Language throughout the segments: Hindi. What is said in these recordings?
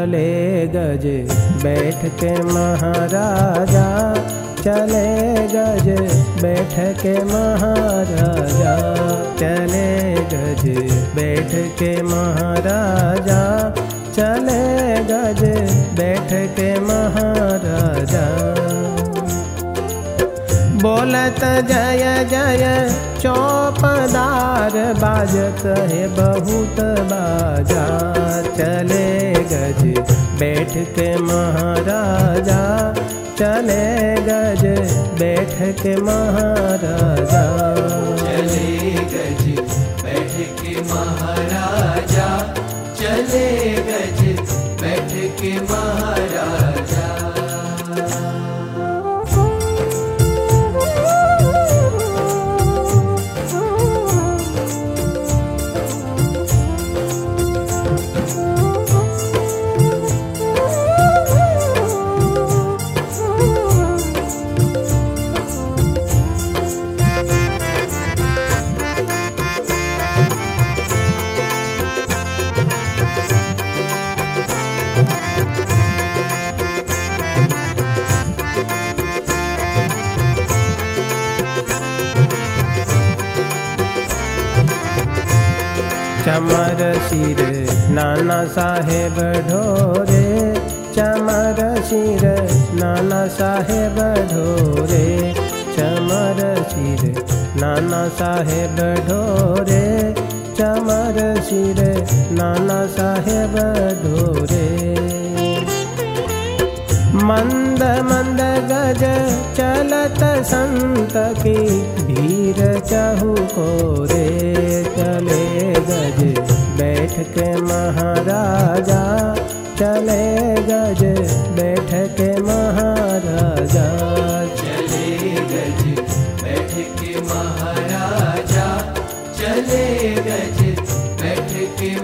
चले गज बैठ के महाराजा। चले गज बैठ के महाराजा। चले गज बैठ के महाराजा। चले गज बैठ के महाराजा। बोलत जय जय चौपदार बाजत है बहुत बाजा। चले गज बैठ के महाराजा। चले गज बैठ के महाराजा। चले गज बैठ के महाराजा। चले चमर सिर नाना साहेब ढोरे। चमर सिर नाना साहेब ढोरे। चमर सिर साहेब ढोरे। चमर सिर साहेब मंद मंद गज चलत संत की भीर चहु को रे चले गज। बैठ के महाराजा, चले गज। बैठ के महाराजा। चले गज, बैठ के महाराजा, चले गज। बैठ के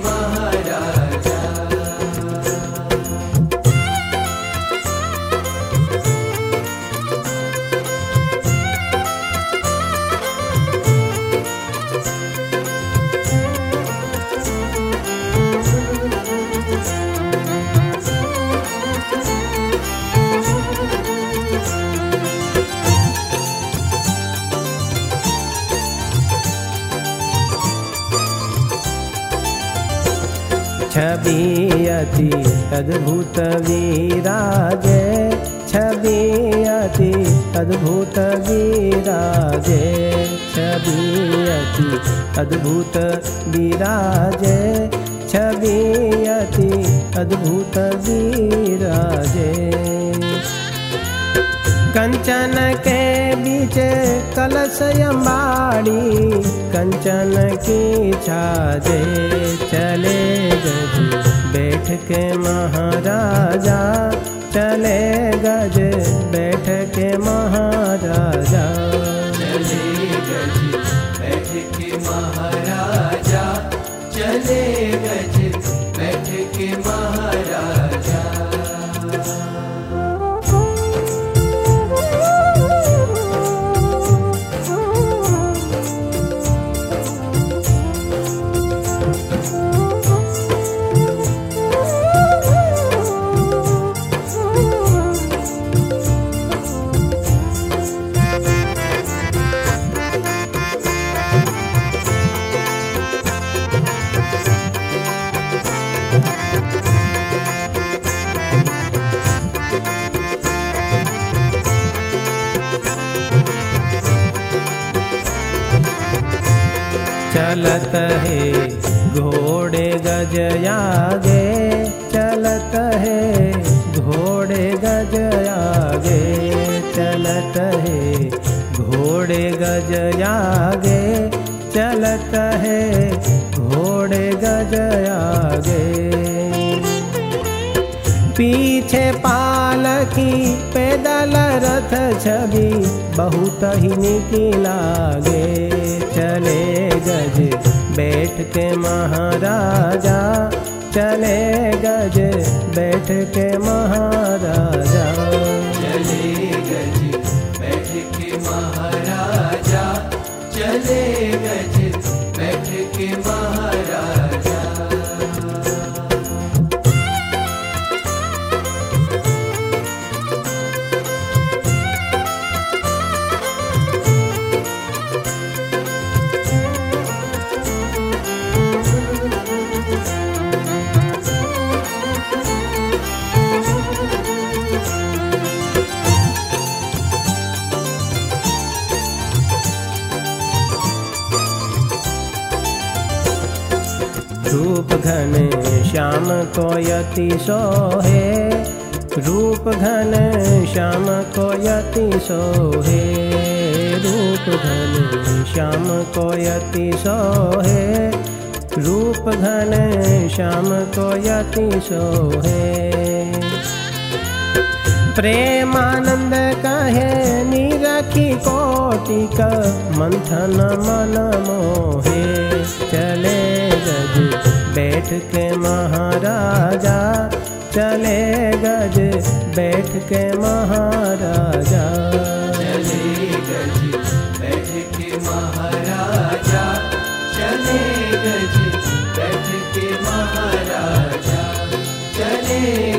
छियति अद्भुत वीराजे छबियति अद्भुत वीराजे छियति अद्भुतवीरा विराजे छबिति अद्भुत कंचन के बीच कलश अम्बाड़ी कंचन की छाजे चले गए। बैठ के महाराजा चलत है, घोड़े गजयागे। चलत है, घोड़े गजयागे। चलत है, घोड़े गजयागे। चलत है, घोड़े गजयागे। पीछे पालकी पैदल रथ छवि बहुत ही निकी लागे। चले गज, बैठ के महाराजा। चले गज, बैठ के महाराजा। रूप घन श्याम को यति सोहे। रूप घन श्याम को यति सोहे। रूप घन श्याम को यति सोहे। रूप घन श्याम को यति सोहे। प्रेमानंद कहे निरखी कोटिक मंथन मन मोहे चले गज, बैठ के महाराजा, चले गज, बैठ के महाराजा। चले के महाराजा, चले गज के महाराजा। चले